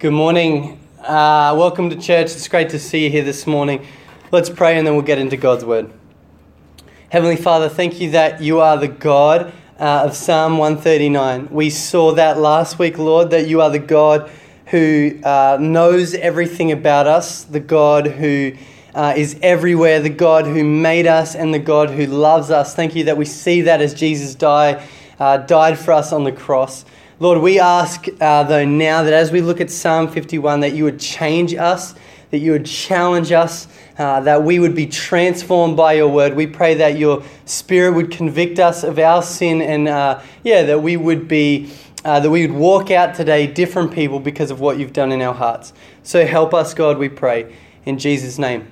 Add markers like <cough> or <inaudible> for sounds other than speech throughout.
Good morning. Uh, welcome to church. It's great to see you here this morning. Let's pray and then we'll get into God's word. Heavenly Father, thank you that you are the God uh, of Psalm 139. We saw that last week, Lord, that you are the God who uh, knows everything about us, the God who uh, is everywhere, the God who made us, and the God who loves us. Thank you that we see that as Jesus died, uh, died for us on the cross. Lord, we ask, uh, though, now that as we look at Psalm 51, that you would change us, that you would challenge us, uh, that we would be transformed by your word. We pray that your spirit would convict us of our sin and, uh, yeah, that we would be. Uh, that we would walk out today different people because of what you've done in our hearts. So help us, God, we pray. In Jesus' name.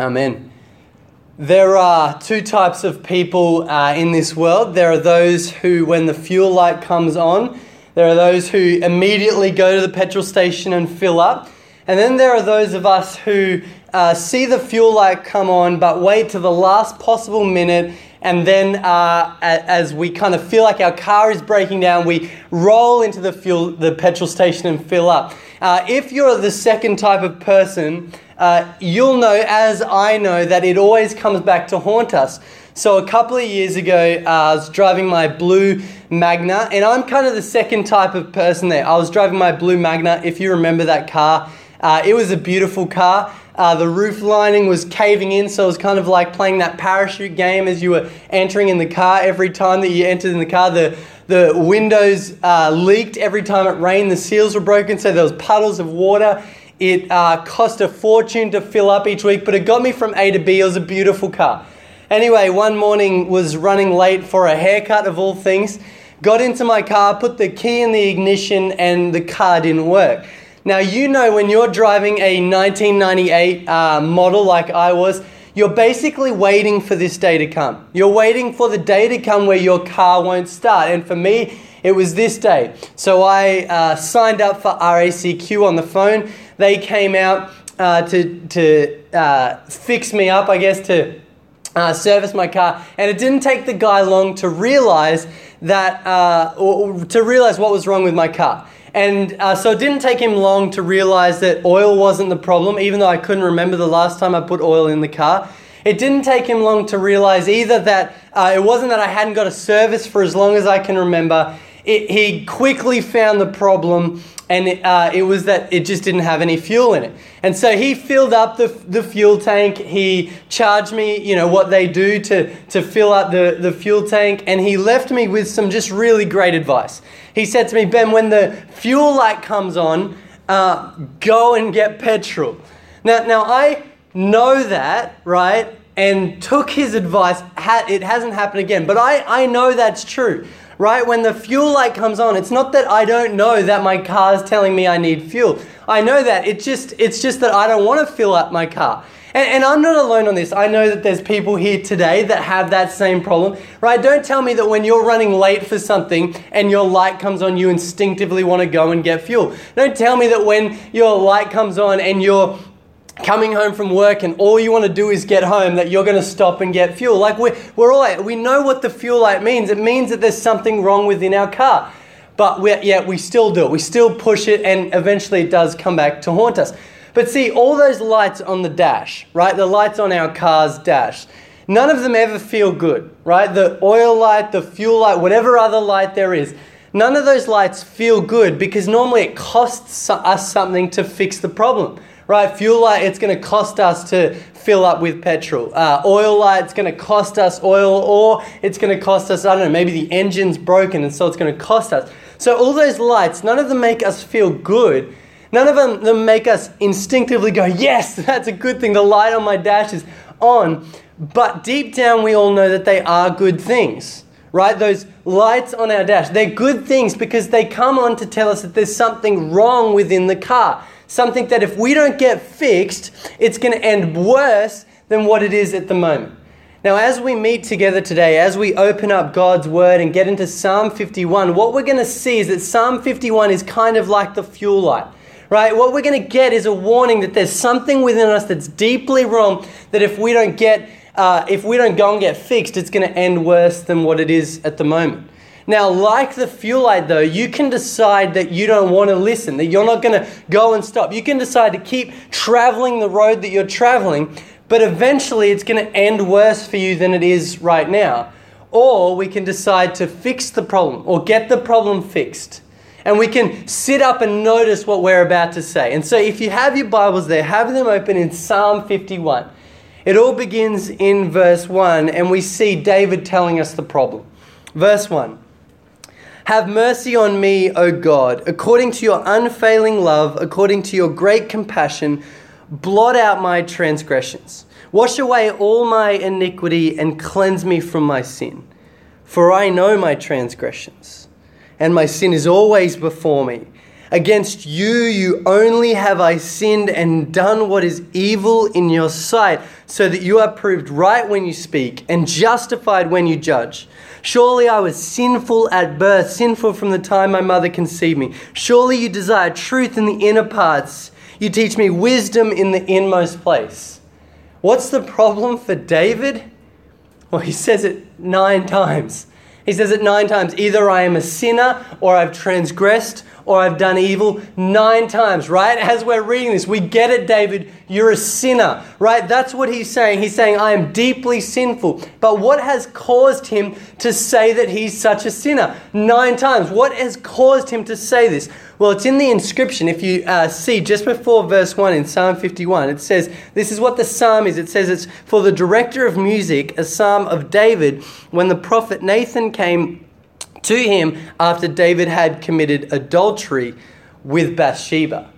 Amen. There are two types of people uh, in this world. There are those who, when the fuel light comes on, there are those who immediately go to the petrol station and fill up. And then there are those of us who uh, see the fuel light come on but wait to the last possible minute. And then, uh, as we kind of feel like our car is breaking down, we roll into the fuel, the petrol station and fill up. Uh, if you're the second type of person, uh, you'll know, as I know, that it always comes back to haunt us. So a couple of years ago, uh, I was driving my blue Magna, and I'm kind of the second type of person there. I was driving my blue Magna, if you remember that car. Uh, it was a beautiful car. Uh, the roof lining was caving in, so it was kind of like playing that parachute game as you were entering in the car. Every time that you entered in the car, the the windows uh, leaked every time it rained. The seals were broken, so there was puddles of water. It uh, cost a fortune to fill up each week, but it got me from A to B. It was a beautiful car. Anyway, one morning was running late for a haircut of all things. Got into my car, put the key in the ignition, and the car didn't work. Now, you know when you're driving a 1998 uh, model like I was, you're basically waiting for this day to come. You're waiting for the day to come where your car won't start. And for me, it was this day. So I uh, signed up for RACQ on the phone. They came out uh, to, to uh, fix me up, I guess, to uh, service my car, and it didn't take the guy long to realize that, uh, or, to realize what was wrong with my car. And uh, so it didn't take him long to realize that oil wasn't the problem, even though I couldn't remember the last time I put oil in the car. It didn't take him long to realize either that uh, it wasn't that I hadn't got a service for as long as I can remember. It, he quickly found the problem and it, uh, it, was that it just didn't have any fuel in it. And so he filled up the, the fuel tank. He charged me, you know, what they do to, to fill up the, the fuel tank. And he left me with some just really great advice. He said to me, Ben, when the fuel light comes on, uh, go and get petrol. Now, now I know that, right? And took his advice. It hasn't happened again, but I, I know that's true right? When the fuel light comes on, it's not that I don't know that my car is telling me I need fuel. I know that. It's just, it's just that I don't want to fill up my car. And, and, I'm not alone on this. I know that there's people here today that have that same problem, right? Don't tell me that when you're running late for something and your light comes on, you instinctively want to go and get fuel. Don't tell me that when your light comes on and you're coming home from work and all you want to do is get home that you're going to stop and get fuel. Like we're, we're all we know what the fuel light means. It means that there's something wrong within our car. But we yet we still do it. We still push it and eventually it does come back to haunt us. But see all those lights on the dash right? The lights on our car's dash none of them ever feel good right? The oil light the fuel light whatever other light there is none of those lights feel good because normally it costs us something to fix the problem right? Fuel light, it's going to cost us to fill up with petrol. Uh, oil light, it's going to cost us oil, or it's going to cost us, I don't know, maybe the engine's broken and so it's going to cost us. So, all those lights, none of them make us feel good. None of them, them make us instinctively go, yes, <laughs> that's a good thing. The light on my dash is on. But deep down, we all know that they are good things, right? Those lights on our dash, they're good things because they come on to tell us that there's something wrong within the car something that if we don't get fixed, it's going to end worse than what it is at the moment. Now, as we meet together today, as we open up God's Word and get into Psalm 51, what we're going to see is that Psalm 51 is kind of like the fuel light, right? What we're going to get is a warning that there's something within us that's deeply wrong, that if we don't get, uh, if we don't go and get fixed, it's going to end worse than what it is at the moment. Now, like the fuel fuelite, though, you can decide that you don't want to listen, that you're not going to go and stop. You can decide to keep traveling the road that you're traveling, but eventually it's going to end worse for you than it is right now. Or we can decide to fix the problem or get the problem fixed. And we can sit up and notice what we're about to say. And so, if you have your Bibles there, have them open in Psalm 51. It all begins in verse 1, and we see David telling us the problem. Verse 1 have mercy on me, O God, according to your unfailing love, according to your great compassion. Blot out my transgressions. Wash away all my iniquity and cleanse me from my sin. For I know my transgressions, and my sin is always before me. Against you, you only have I sinned and done what is evil in your sight, so that you are proved right when you speak and justified when you judge. Surely I was sinful at birth, sinful from the time my mother conceived me. Surely you desire truth in the inner parts. You teach me wisdom in the inmost place. What's the problem for David? Well, he says it nine times. He says it nine times. Either I am a sinner or I've transgressed or I've done evil nine times, right? As we're reading this, we get it, David, you're a sinner, right? That's what he's saying. He's saying, I am deeply sinful. But what has caused him to say that he's such a sinner? Nine times. What has caused him to say this? Well, it's in the inscription. If you uh, see just before verse 1 in Psalm 51, it says, This is what the psalm is. It says it's for the director of music, a psalm of David, when the prophet Nathan came to him after David had committed adultery with Bathsheba.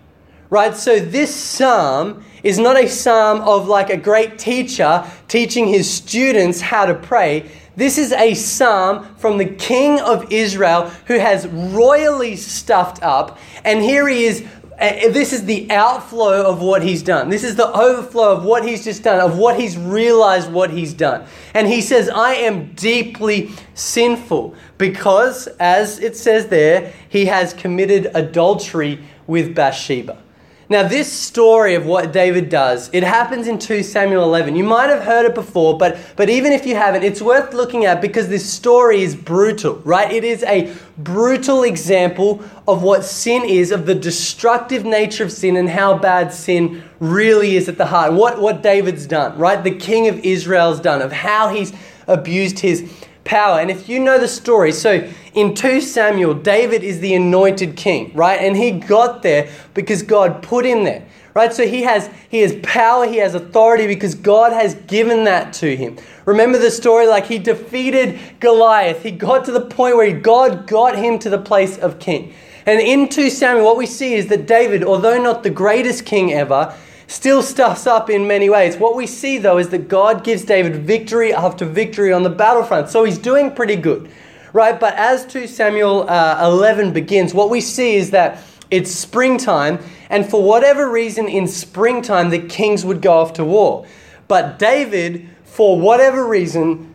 Right? So this psalm is not a psalm of like a great teacher teaching his students how to pray. This is a psalm from the king of Israel who has royally stuffed up. And here he is this is the outflow of what he's done. This is the overflow of what he's just done, of what he's realized what he's done. And he says, I am deeply sinful because, as it says there, he has committed adultery with Bathsheba. Now, this story of what David does, it happens in 2 Samuel 11. You might have heard it before, but, but even if you haven't, it's worth looking at because this story is brutal, right? It is a brutal example of what sin is, of the destructive nature of sin and how bad sin really is at the heart. What, what David's done, right? The king of Israel's done, of how he's abused his power. And if you know the story, so in 2 Samuel, David is the anointed king, right? And he got there because God put him there. Right? So he has he has power, he has authority because God has given that to him. Remember the story like he defeated Goliath. He got to the point where God got him to the place of king. And in 2 Samuel what we see is that David, although not the greatest king ever, still stuffs up in many ways. What we see, though, is that God gives David victory after victory on the battlefront. So he's doing pretty good, right? But as 2 Samuel uh, 11 begins, what we see is that it's springtime, and for whatever reason, in springtime, the kings would go off to war. But David, for whatever reason,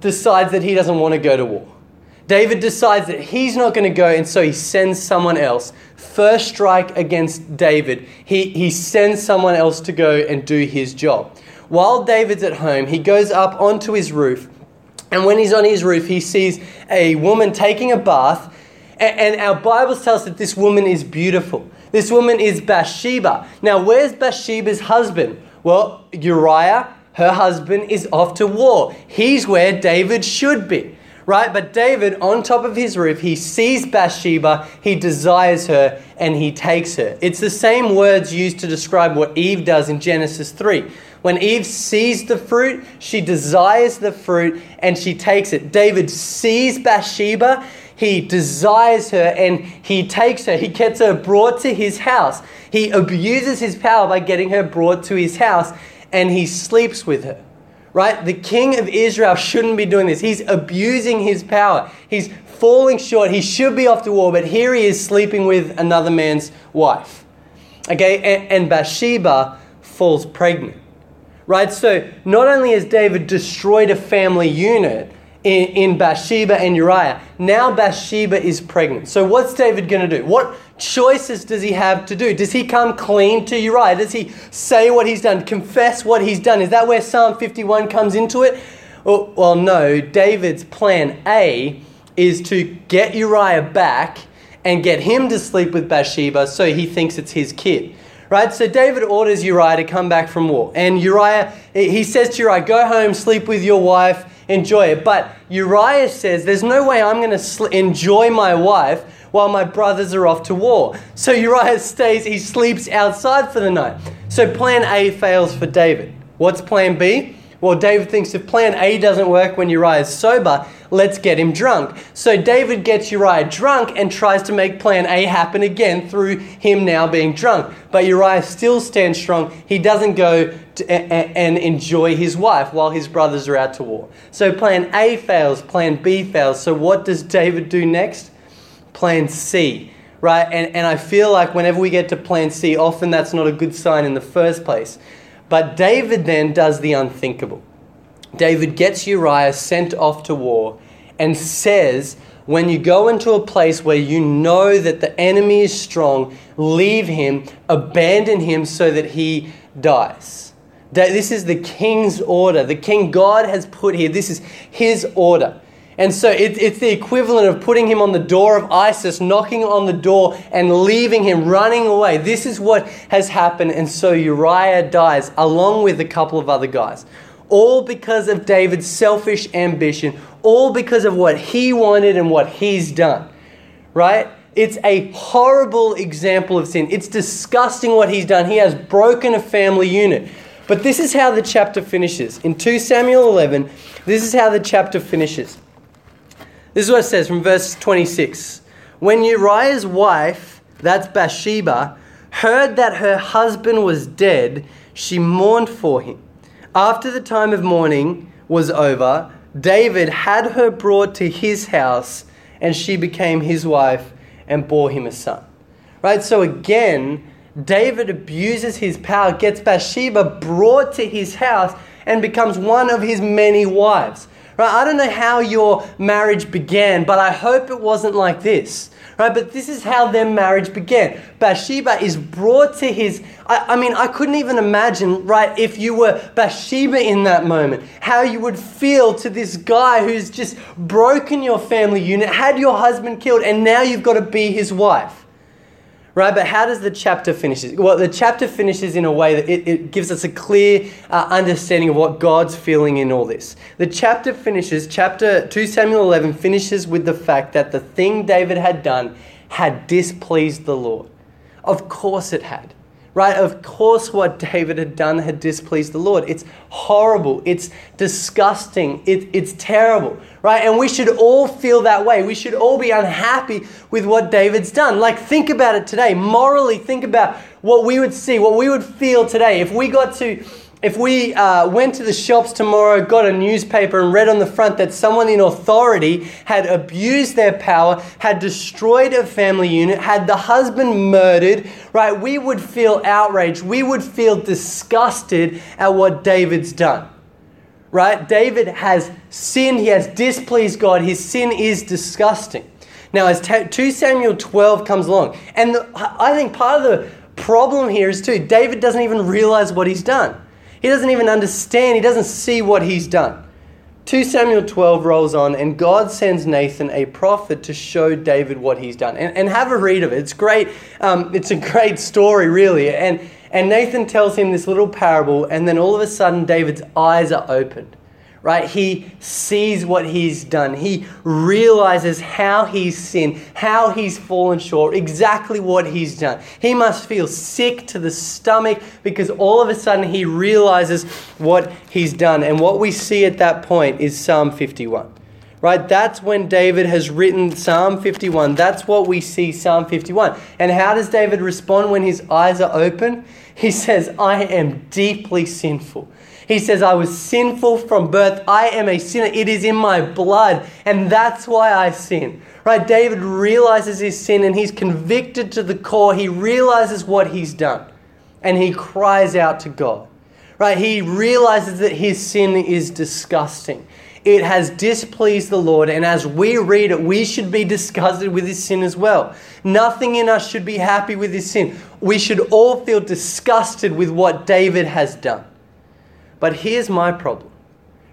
decides that he doesn't want to go to war. David decides that he's not going to go, and so he sends someone else. First strike against David, he, he sends someone else to go and do his job. While David's at home, he goes up onto his roof, and when he's on his roof, he sees a woman taking a bath, and, our Bible tells us that this woman is beautiful. This woman is Bathsheba. Now, where's Bathsheba's husband? Well, Uriah, her husband, is off to war. He's where David should be right? But David, on top of his roof, he sees Bathsheba, he desires her, and he takes her. It's the same words used to describe what Eve does in Genesis 3. When Eve sees the fruit, she desires the fruit and she takes it. David sees Bathsheba, he desires her, and he takes her. He gets her brought to his house. He abuses his power by getting her brought to his house, and he sleeps with her right? The king of Israel shouldn't be doing this. He's abusing his power. He's falling short. He should be off to war, but here he is sleeping with another man's wife. Okay, and, and Bathsheba falls pregnant, right? So not only has David destroyed a family unit, in, in Bathsheba and Uriah. Now Bathsheba is pregnant. So what's David going to do? What choices does he have to do? Does he come clean to Uriah? Does he say what he's done, confess what he's done? Is that where Psalm 51 comes into it? Well, well no. David's plan A is to get Uriah back and get him to sleep with Bathsheba so he thinks it's his kid. Right? So David orders Uriah to come back from war. And Uriah, he says to Uriah, go home, sleep with your wife, enjoy it. But Uriah says, there's no way I'm going to sl- enjoy my wife while my brothers are off to war. So Uriah stays, he sleeps outside for the night. So plan A fails for David. What's plan B? Well, David thinks if plan A doesn't work when Uriah is sober, let's get him drunk. So David gets Uriah drunk and tries to make plan A happen again through him now being drunk. But Uriah still stands strong. He doesn't go to, and enjoy his wife while his brothers are out to war. So plan A fails, plan B fails. So what does David do next? Plan C right? And, and I feel like whenever we get to plan C, often that's not a good sign in the first place. But David then does the unthinkable. David gets Uriah sent off to war and says, When you go into a place where you know that the enemy is strong, leave him, abandon him so that he dies. This is the king's order. The king God has put here. This is his order. And so it, it's the equivalent of putting him on the door of ISIS, knocking on the door, and leaving him running away. This is what has happened. And so Uriah dies, along with a couple of other guys. All because of David's selfish ambition, all because of what he wanted and what he's done. Right? It's a horrible example of sin. It's disgusting what he's done. He has broken a family unit. But this is how the chapter finishes. In 2 Samuel 11, this is how the chapter finishes. This is what it says from verse 26. When Uriah's wife, that's Bathsheba, heard that her husband was dead, she mourned for him. After the time of mourning was over, David had her brought to his house, and she became his wife and bore him a son. Right? So again, David abuses his power, gets Bathsheba brought to his house, and becomes one of his many wives. Right? I don't know how your marriage began, but I hope it wasn't like this. Right? But this is how their marriage began. Bathsheba is brought to his. I, I mean, I couldn't even imagine, right, if you were Bathsheba in that moment, how you would feel to this guy who's just broken your family unit, had your husband killed, and now you've got to be his wife. Right, but how does the chapter finish? Well, the chapter finishes in a way that it, it gives us a clear uh, understanding of what God's feeling in all this. The chapter finishes, chapter 2 Samuel 11 finishes with the fact that the thing David had done had displeased the Lord. Of course it had right? Of course, what David had done had displeased the Lord. It's horrible. It's disgusting. It, it's terrible, right? And we should all feel that way. We should all be unhappy with what David's done. Like, think about it today. Morally, think about what we would see, what we would feel today if we got to if we uh, went to the shops tomorrow, got a newspaper, and read on the front that someone in authority had abused their power, had destroyed a family unit, had the husband murdered, right, we would feel outraged. We would feel disgusted at what David's done. Right? David has sinned, he has displeased God, his sin is disgusting. Now, as 2 Samuel 12 comes along, and the, I think part of the problem here is too, David doesn't even realize what he's done. He doesn't even understand, he doesn't see what he's done. 2 Samuel 12 rolls on, and God sends Nathan, a prophet, to show David what he's done. And, and have a read of it. It's great. Um, it's a great story, really. And, and Nathan tells him this little parable, and then all of a sudden, David's eyes are opened right? He sees what he's done. He realizes how he's sinned, how he's fallen short, exactly what he's done. He must feel sick to the stomach because all of a sudden he realizes what he's done. And what we see at that point is Psalm 51. Right? That's when David has written Psalm 51. That's what we see Psalm 51. And how does David respond when his eyes are open? He says, I am deeply sinful. He says, I was sinful from birth. I am a sinner. It is in my blood. And that's why I sin. Right? David realizes his sin and he's convicted to the core. He realizes what he's done. And he cries out to God. Right? He realizes that his sin is disgusting. It has displeased the Lord. And as we read it, we should be <laughs> disgusted with his sin as well. Nothing in us should be happy with his sin. We should all feel disgusted with what David has done. But here's my problem,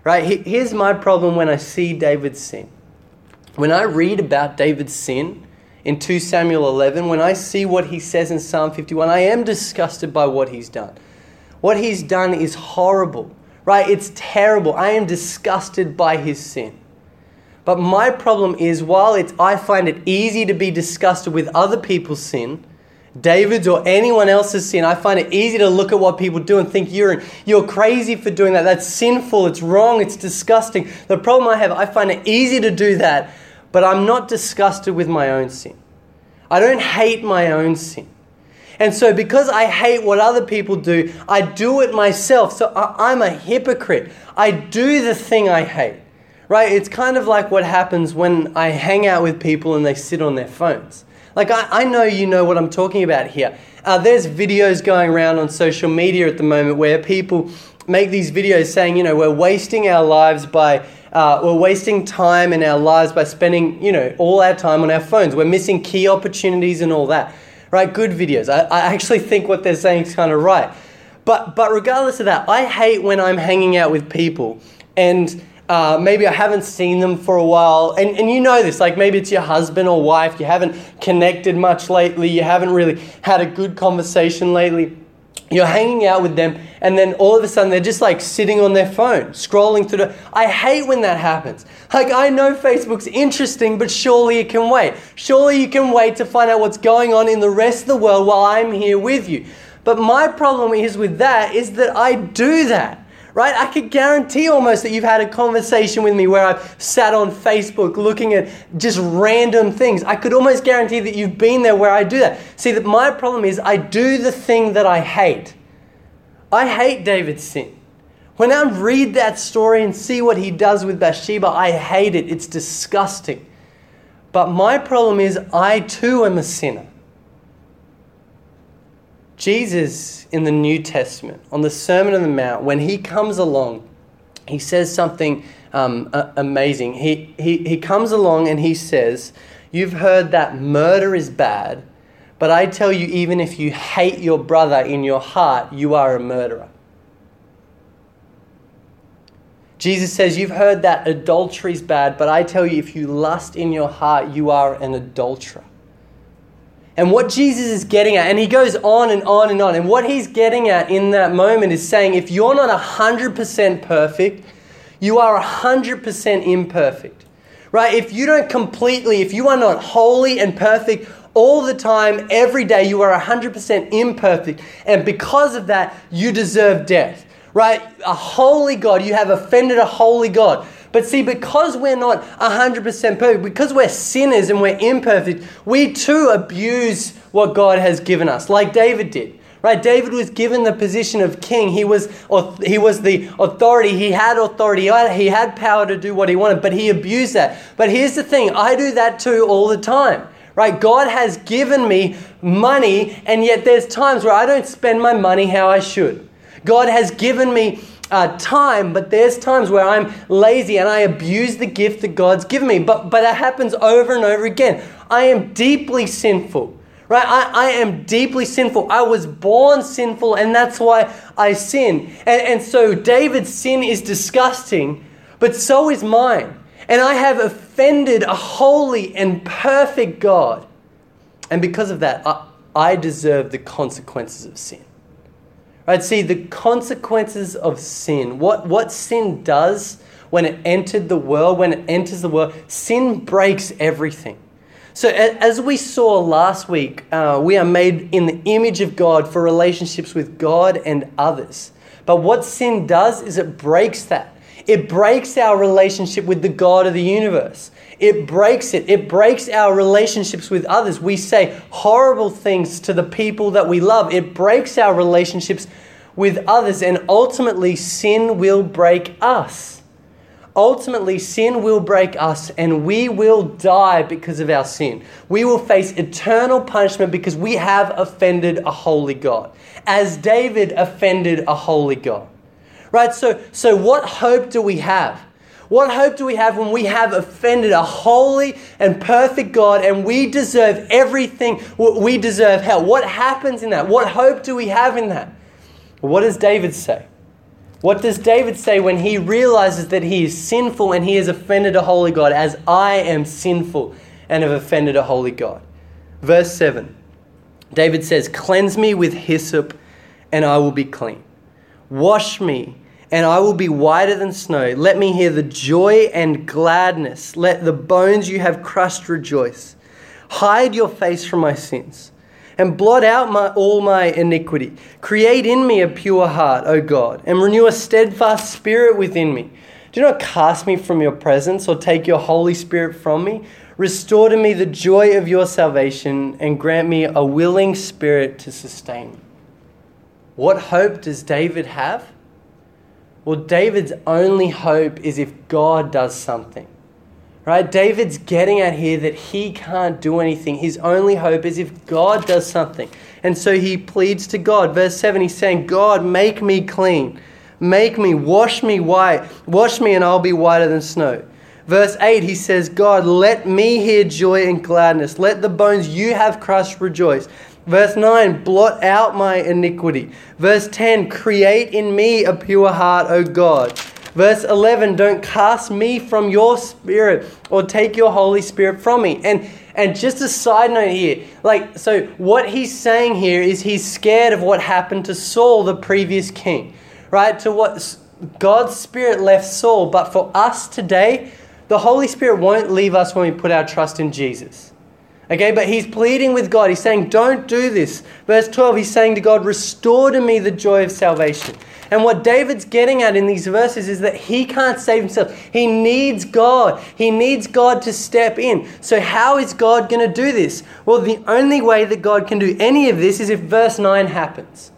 right? Here's my problem when I see David's sin. when I read about David's sin in 2 Samuel 11, when I see what he says in Psalm 51, I am disgusted by what he's done. What he's done is horrible, right? It's terrible. I am disgusted by his sin. But my problem is, while it's, I find it easy to be disgusted with other people's sin, David's or anyone else's sin, I find it easy to look at what people do and think you're, you're crazy for doing that. That's sinful, it's wrong, it's disgusting. The problem I have, I find it easy to do that, but I'm not disgusted with my own sin. I don't hate my own sin. And so, because I hate what other people do, I do it myself. So, I'm a hypocrite. I do the thing I hate right? It's kind of like what happens when I hang out with people and they sit on their phones. Like, I, I know you know what I'm talking about here. Uh, there's videos going around on social media at the moment where people make these videos saying, you know, we're wasting our lives by, uh, we're wasting time in our lives by spending, you know, all our time on our phones. We're missing key opportunities and all that, right? Good videos. I, I actually think what they're saying is kind of right. But, but regardless of that, I hate when I'm hanging out with people and uh, maybe I haven't seen them for a while, and, and you know this, like maybe it's your husband or wife, you haven't connected much lately, you haven't really had a good conversation lately. You're hanging out with them, and then all of a sudden they're just like sitting on their phone, scrolling through the. I hate when that happens. Like, I know Facebook's interesting, but surely you can wait. Surely you can wait to find out what's going on in the rest of the world while I'm here with you. But my problem is with that is that I do that right? I could guarantee almost that you've had a conversation with me where I've sat on Facebook looking at just random things. I could almost guarantee that you've been there where I do that. See, that my problem is I do the thing that I hate. I hate David's sin. When I read that story and see what he does with Bathsheba, I hate it. It's disgusting. But my problem is I too am a sinner. Jesus in the New Testament, on the Sermon on the Mount, when he comes along, he says something um, amazing. He, he, he comes along and he says, You've heard that murder is bad, but I tell you, even if you hate your brother in your heart, you are a murderer. Jesus says, You've heard that adultery is bad, but I tell you, if you lust in your heart, you are an adulterer. And what Jesus is getting at, and he goes on and on and on, and what he's getting at in that moment is saying if you're not 100% perfect, you are 100% imperfect. Right? If you don't completely, if you are not holy and perfect all the time, every day, you are 100% imperfect. And because of that, you deserve death. Right? A holy God, you have offended a holy God. But see, because we're not 100% perfect, because we're sinners and we're imperfect, we too abuse what God has given us, like David did. Right? David was given the position of king. He was, he was the authority. He had authority. Uh, he had power to do what he wanted, but he abused that. But here's the thing I do that too all the time. Right? God has given me money, and yet there's times where I don't spend my money how I should. God has given me uh, time, but there's times where I'm lazy and I abuse the gift that God's given me. But, but it happens over and over again. I am deeply sinful, right? I, I am deeply sinful. I was born sinful, and that's why I sin. And, and so David's sin is disgusting, but so is mine. And I have offended a holy and perfect God. And because of that, I, I deserve the consequences of sin. Right? See, the consequences of sin, what, what sin does when it entered the world, when it enters the world, sin breaks everything. So, as we saw last week, uh, we are made in the image of God for relationships with God and others. But what sin does is it breaks that. It breaks our relationship with the God of the universe. It breaks it. It breaks our relationships with others. We say horrible things to the people that we love. It breaks our relationships with others, and ultimately, sin will break us. Ultimately, sin will break us, and we will die because of our sin. We will face eternal punishment because we have offended a holy God, as David offended a holy God. Right? So, so what hope do we have? What hope do we have when we have offended a holy and perfect God and we deserve everything? We deserve hell. What happens in that? What hope do we have in that? What does David say? What does David say when he realizes that he is sinful and he has offended a holy God, as I am sinful and have offended a holy God? Verse 7 David says, Cleanse me with hyssop, and I will be clean. Wash me, and I will be whiter than snow. Let me hear the joy and gladness. Let the bones you have crushed rejoice. Hide your face from my sins and blot out my, all my iniquity. Create in me a pure heart, O God, and renew a steadfast spirit within me. Do not cast me from your presence or take your Holy Spirit from me. Restore to me the joy of your salvation and grant me a willing spirit to sustain. What hope does David have? Well, David's only hope is if God does something. Right? David's getting at here that he can't do anything. His only hope is if God does something. And so he pleads to God. Verse 7, he's saying, God, make me clean. Make me, wash me white. Wash me, and I'll be whiter than snow. Verse 8, he says, God, let me hear joy and gladness. Let the bones you have crushed rejoice. Verse 9, blot out my iniquity. Verse 10, create in me a pure heart, O God. Verse 11, don't cast me from your spirit or take your Holy Spirit from me. And and just a side note here, like, so what he's saying here is he's scared of what happened to Saul, the previous king, right? To what God's Spirit left Saul. But for us today, the Holy Spirit won't leave us when we put our trust in Jesus. Okay, but he's pleading with God. He's saying, Don't do this. Verse 12, he's saying to God, Restore to me the joy of salvation. And what David's getting at in these verses is that he can't save himself. He needs God. He needs God to step in. So, how is God going to do this? Well, the only way that God can do any of this is if verse 9 happens.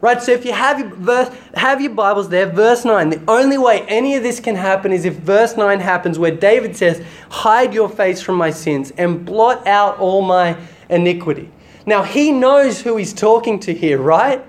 Right? So, if you have your, verse, have your Bibles there, verse 9, the only way any of this can happen is if verse 9 happens, where David says, Hide your face from my sins and blot out all my iniquity. Now, he knows who he's talking to here, right?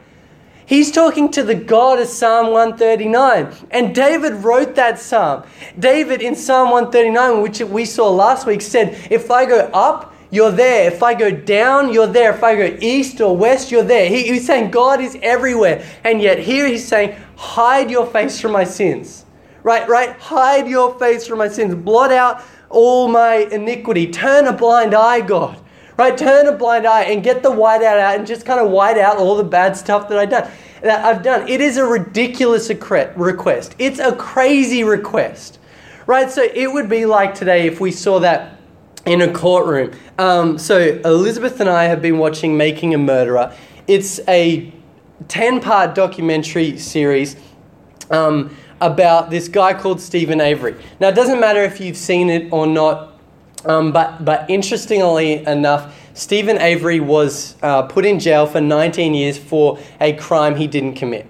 He's talking to the God of Psalm 139. And David wrote that psalm. David in Psalm 139, which we saw last week, said, If I go up, you're there. If I go down, you're there. If I go east or west, you're there. He, he's saying God is everywhere. And yet here he's saying, Hide your face from my sins. Right, right? Hide your face from my sins. Blot out all my iniquity. Turn a blind eye, God. Right? Turn a blind eye and get the white out and just kind of white out all the bad stuff that I've done. That I've done. It is a ridiculous request. It's a crazy request. Right? So it would be like today if we saw that in a courtroom. Um, so Elizabeth and I have been watching Making a Murderer. It's a 10 part documentary series um, about this guy called Steven Avery. Now, it doesn't matter if you've seen it or not um, but, but interestingly enough, Steven Avery was uh, put in jail for 19 years for a crime he didn't commit.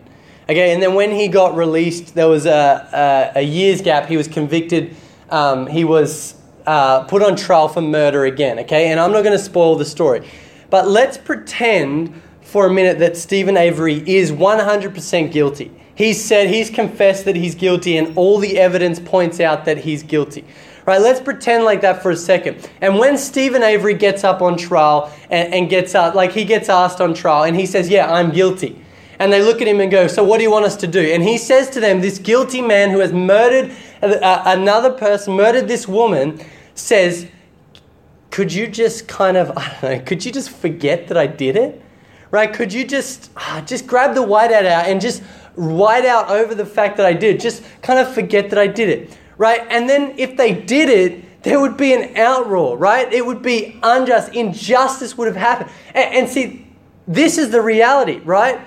Okay, and then when he got released, there was a, a, a year's gap. He was convicted. Um, he was uh, put on trial for murder again. Okay, and I'm not going to spoil the story, but let's pretend for a minute that Steven Avery is 100% guilty. He's said he's confessed that he's guilty, and all the evidence points out that he's guilty. Right, let's pretend like that for a second. And when Steven Avery gets up on trial and, and gets out, like he gets asked on trial and he says, Yeah, I'm guilty. And they look at him and go, So what do you want us to do? And he says to them, This guilty man who has murdered another person, murdered this woman, says, Could you just kind of, <laughs> I don't know, could you just forget that I did it? Right? Could you just, ah, just grab the whiteout out and just white out over the fact that I did? Just kind of forget that I did it right? And then if they did it, there would be an outroar, right? It would be unjust. Injustice would have happened. And, and see, this is the reality, right?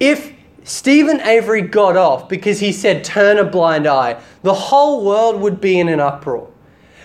If Steven Avery got off because he said, turn a blind eye, the whole world would be in an uproar.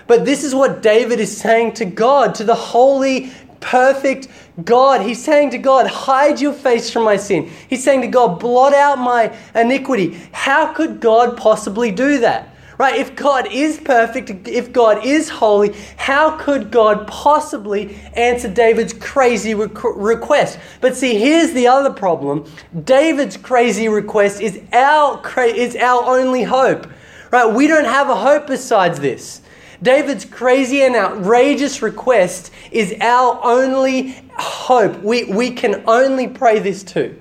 But this is what David is saying to God, to the holy, perfect God. He's saying to God, hide your face from my sin. He's saying to God, blot out my iniquity. How could God possibly do that? Right? If God is perfect, if God is holy, how could God possibly answer David's crazy request? But see, here's the other problem. David's crazy request is our is our only hope. Right? We don't have a hope besides this. David's crazy and outrageous request is our only hope. We, we can only pray this too.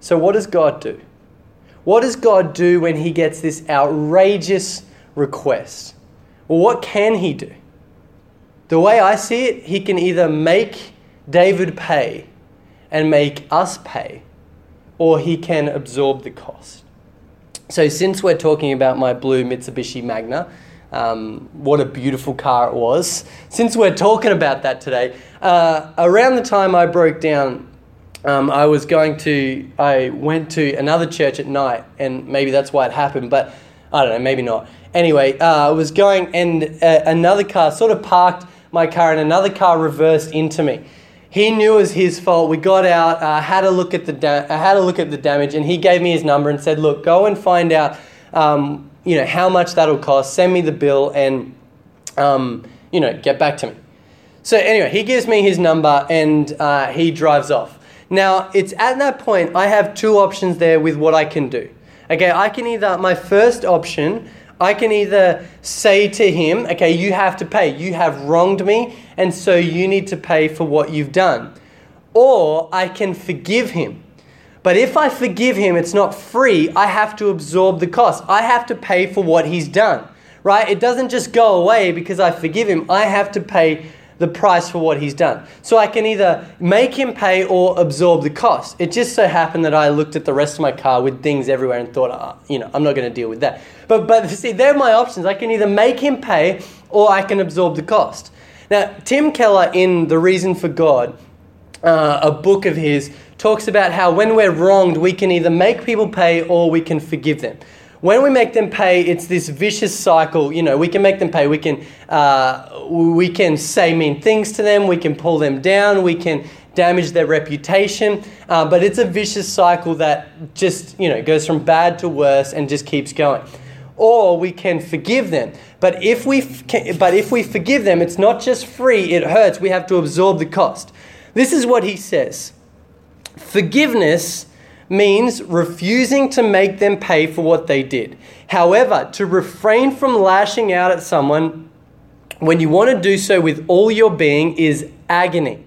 So, what does God do? What does God do when he gets this outrageous request? Well, what can he do? The way I see it, he can either make David pay and make us pay, or he can absorb the cost. So, since we're talking about my blue Mitsubishi Magna, um, what a beautiful car it was. Since we're talking about that today, uh, around the time I broke down, um, I was going to, I went to another church at night, and maybe that's why it happened, but I don't know, maybe not. Anyway, uh, I was going, and uh, another car sort of parked my car, and another car reversed into me. He knew it was his fault. We got out, uh, had a look at the da- had a look at the damage, and he gave me his number and said, "Look, go and find out, um, you know, how much that'll cost. Send me the bill, and um, you know, get back to me." So anyway, he gives me his number, and uh, he drives off. Now it's at that point I have two options there with what I can do. Okay, I can either my first option I can either say to him, okay, you have to pay. You have wronged me, and so you need to pay for what you've done. Or I can forgive him. But if I forgive him, it's not free. I have to absorb the cost. I have to pay for what he's done, right? It doesn't just go away because I forgive him. I have to pay the price for what he's done. So I can either make him pay or absorb the cost. It just so happened that I looked at the rest of my car with things everywhere and thought, oh, you know, I'm not going to deal with that. But, but see, they're my options. I can either make him pay or I can absorb the cost. Now, Tim Keller in The Reason for God, uh, a book of his, talks about how when we're wronged, we can either make people pay or we can forgive them when we make them pay, it's this vicious cycle. You know, we can make them pay. We can uh, we can say mean things to them. We can pull them down. We can damage their reputation. Uh, but it's a vicious cycle that just you know goes from bad to worse and just keeps going. Or we can forgive them. But if we but if we forgive them, it's not just free. It hurts. We have to absorb the cost. This is what he says. Forgiveness means refusing to make them pay for what they did. However, to refrain from lashing out at someone when you want to do so with all your being is agony.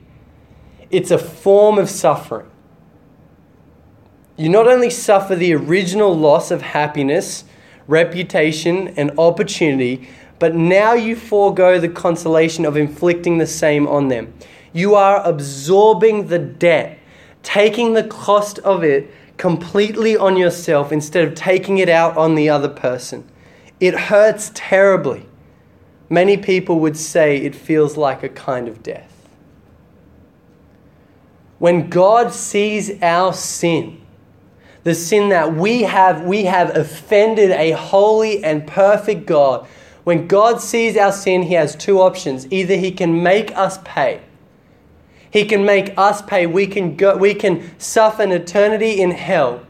It's a form of suffering. You not only suffer the original loss of happiness, reputation, and opportunity, but now you forego the consolation of inflicting the same on them. You are absorbing the debt taking the cost of it completely on yourself instead of taking it out on the other person. It hurts terribly. Many people would say it feels like a kind of death. When God sees our sin, the sin that we have, we have offended a holy and perfect God. When God sees our sin, He has two options. Either He can make us pay he can make us pay. We can, go, we can suffer an eternity in hell.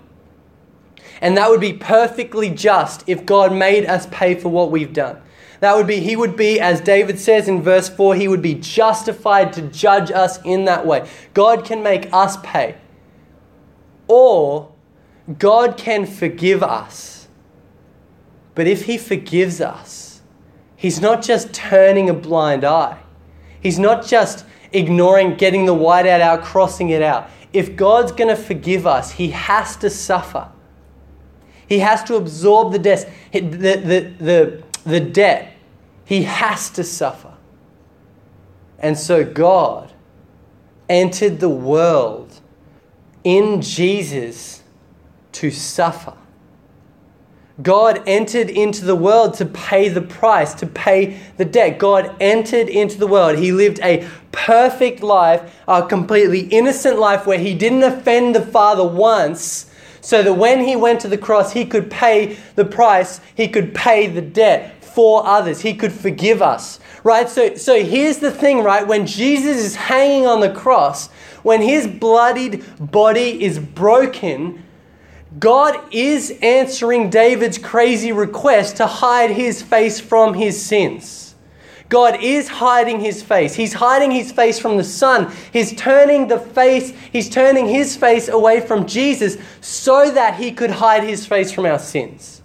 And that would be perfectly just if God made us pay for what we've done. That would be, he would be, as David says in verse 4, he would be justified to judge us in that way. God can make us pay. Or God can forgive us. But if he forgives us, he's not just turning a blind eye. He's not just ignoring getting the whiteout out, crossing it out. If God's going to forgive us, He has to suffer. He has to absorb the debt. The, the, the, the debt. He has to suffer. And so God entered the world in Jesus to suffer. God entered into the world to pay the price, to pay the debt. God entered into the world. He lived a perfect life, a completely innocent life where he didn't offend the Father once, so that when he went to the cross, he could pay the price, he could pay the debt for others, he could forgive us. Right? So, so here's the thing, right? When Jesus is hanging on the cross, when his bloodied body is broken, God is answering David's crazy request to hide his face from his sins. God is hiding his face. He's hiding his face from the Son. He's turning the face, he's turning his face away from Jesus so that he could hide his face from our sins.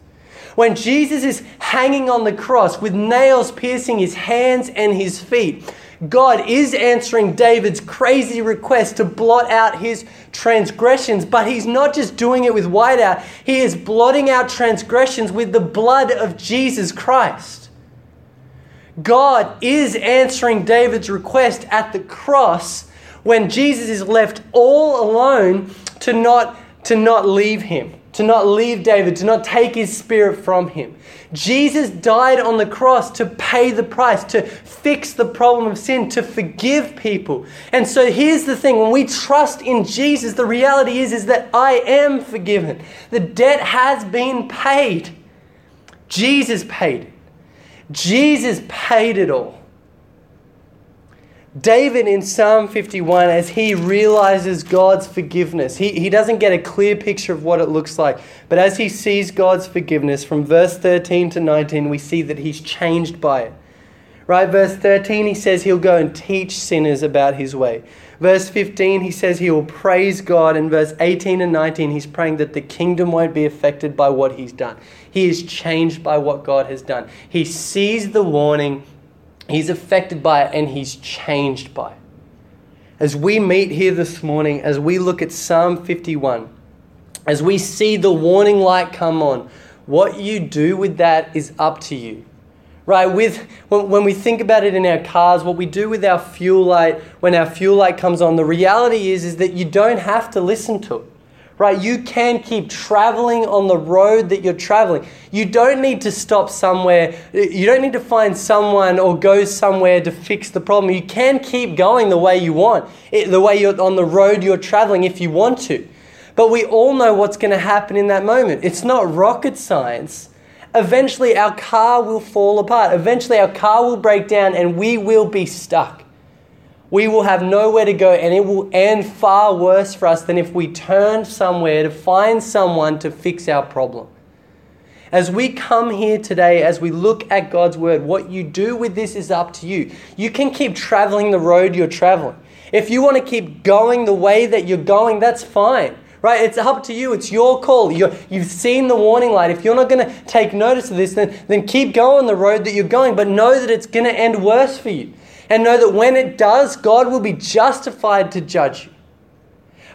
When Jesus is hanging on the cross with nails piercing his hands and his feet, God is answering David's crazy request to blot out his transgressions, but he's not just doing it with whiteout, he is blotting out transgressions with the blood of Jesus Christ. God is answering David's request at the cross when Jesus is left all alone to not, to not leave him, to not leave David, to not take his spirit from him. Jesus died on the cross to pay the price, to fix the problem of sin, to forgive people. And so here's the thing when we trust in Jesus, the reality is, is that I am forgiven. The debt has been paid. Jesus paid it. Jesus paid it all. David in Psalm 51, as he realizes God's forgiveness, he, he doesn't get a clear picture of what it looks like, but as he sees God's forgiveness, from verse 13 to 19, we see that he's changed by it. Right? Verse 13, he says he'll go and teach sinners about his way. Verse 15, he says he will praise God. And verse 18 and 19, he's praying that the kingdom won't be affected by what he's done. He is changed by what God has done. He sees the warning He's affected by it and he's changed by it. As we meet here this morning, as we look at Psalm 51, as we see the warning light come on, what you do with that is up to you. Right? With when we think about it in our cars, what we do with our fuel light when our fuel light comes on, the reality is, is that you don't have to listen to it right? You can keep traveling on the road that you're traveling. You don't need to stop somewhere. You don't need to find someone or go somewhere to fix the problem. You can keep going the way you want, the way you're on the road you're traveling if you want to. But we all know what's going to happen in that moment. It's not rocket science. Eventually, our car will fall apart. Eventually, our car will break down and we will be stuck we will have nowhere to go and it will end far worse for us than if we turn somewhere to find someone to fix our problem. As we come here today, as we look at God's word, what you do with this is up to you. You can keep traveling the road you're traveling. If you want to keep going the way that you're going, that's fine. Right? It's up to you. It's your call. you have seen the warning light. If you're not going to take notice of this, then, then keep going the road that you're going, but know that it's going to end worse for you and know that when it does, God will be justified to judge you.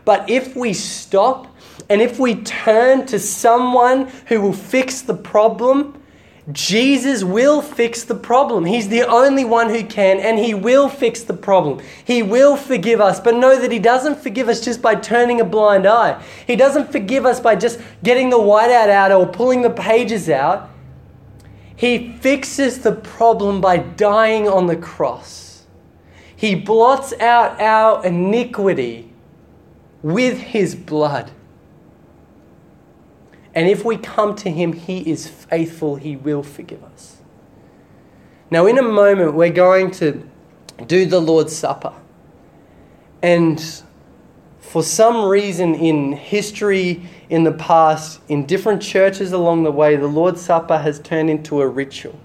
But if we stop and if we turn to someone who will fix the problem, Jesus will fix the problem. He's the only one who can, and He will fix the problem. He will forgive us, but know that He doesn't forgive us just by turning a blind eye. He doesn't forgive us by just getting the whiteout out or pulling the pages out. He fixes the problem by dying on the cross. He blots out our iniquity with his blood. And if we come to him, he is faithful, he will forgive us. Now, in a moment, we're going to do the Lord's Supper. And for some reason in history, in the past, in different churches along the way, the Lord's Supper has turned into a ritual.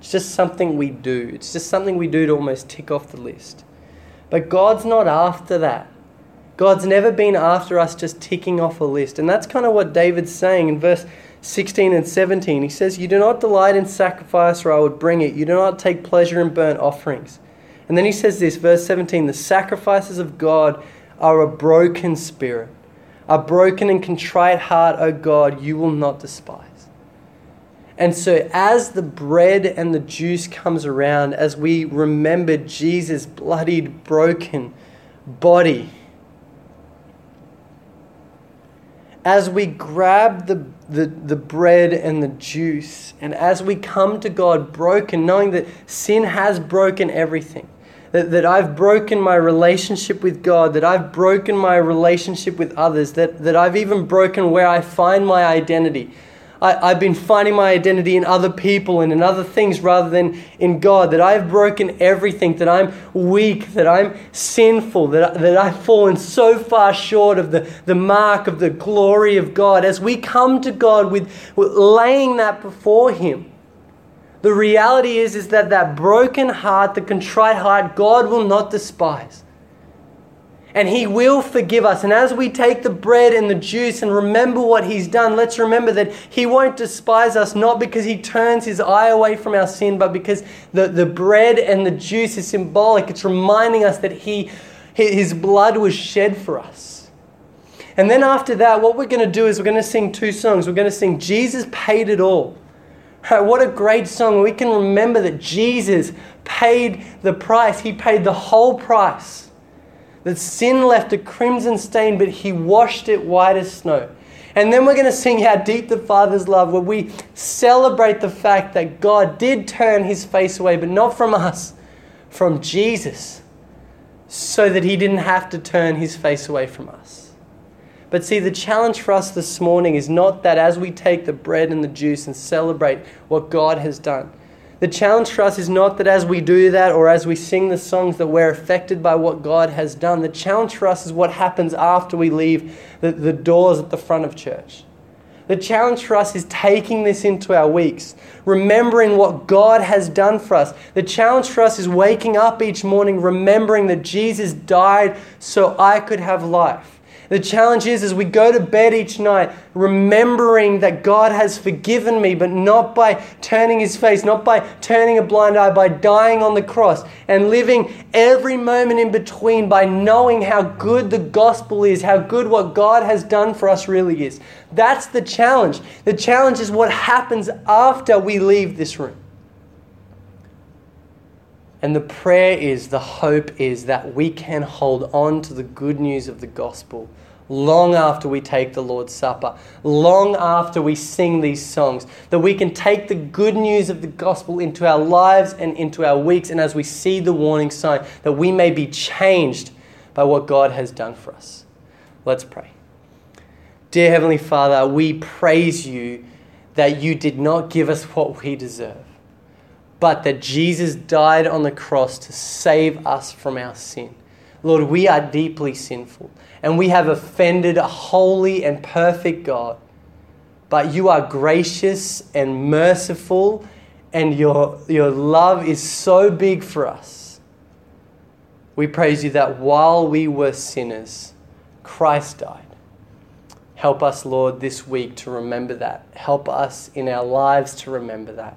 It's just something we do. It's just something we do to almost tick off the list. But God's not after that. God's never been after us just ticking off a list. And that's kind of what David's saying in verse 16 and 17. He says, You do not delight in sacrifice, or I would bring it. You do not take pleasure in burnt offerings. And then he says this, verse 17 The sacrifices of God are a broken spirit. A broken and contrite heart, O God, you will not despise. And so, as the bread and the juice comes around, as we remember Jesus' bloodied, broken body, as we grab the, the, the bread and the juice, and as we come to God broken, knowing that sin has broken everything, that, that I've broken my relationship with God, that I've broken my relationship with others, that, that I've even broken where I find my identity I, have been finding my identity in other people and in other things rather than in God. That I've broken everything, that I'm weak, that I'm sinful, that, that I've fallen so far short of the, the mark of the glory of God. As we come to God with, with laying that before Him, the reality is, is that that broken heart, the contrite heart, God will not despise. And He will forgive us. And as we take the bread and the juice and remember what He's done, let's remember that He won't despise us, not because He turns His eye away from our sin, but because the, the bread and the juice is symbolic. It's reminding us that He, His blood was shed for us. And then after that, what we're going to do is we're going to sing two songs. We're going to sing Jesus Paid It All. What a great song. We can remember that Jesus paid the price, He paid the whole price that sin left a crimson stain, but he washed it white as snow. And then we're going to sing How Deep the Father's Love, where we celebrate the fact that God did turn his face away, but not from us, from Jesus, so that he didn't have to turn his face away from us. But see, the challenge for us this morning is not that as we take the bread and the juice and celebrate what God has done, the challenge for us is not that as we do that or as we sing the songs that we're affected by what God has done. The challenge for us is what happens after we leave the, the doors at the front of church. The challenge for us is taking this into our weeks, remembering what God has done for us. The challenge for us is waking up each morning remembering that Jesus died so I could have life. The challenge is as we go to bed each night, remembering that God has forgiven me, but not by turning his face, not by turning a blind eye, by dying on the cross, and living every moment in between by knowing how good the gospel is, how good what God has done for us really is. That's the challenge. The challenge is what happens after we leave this room. And the prayer is, the hope is that we can hold on to the good news of the gospel long after we take the Lord's Supper, long after we sing these songs, that we can take the good news of the gospel into our lives and into our weeks, and as we see the warning sign, that we may be changed by what God has done for us. Let's pray. Dear Heavenly Father, we praise you that you did not give us what we deserve but that Jesus died on the cross to save us from our sin. Lord, we are deeply sinful and we have offended a holy and perfect God. But you are gracious and merciful, and your, your love is so big for us. We praise you that while we were sinners, Christ died. Help us, Lord, this week to remember that. Help us in our lives to remember that.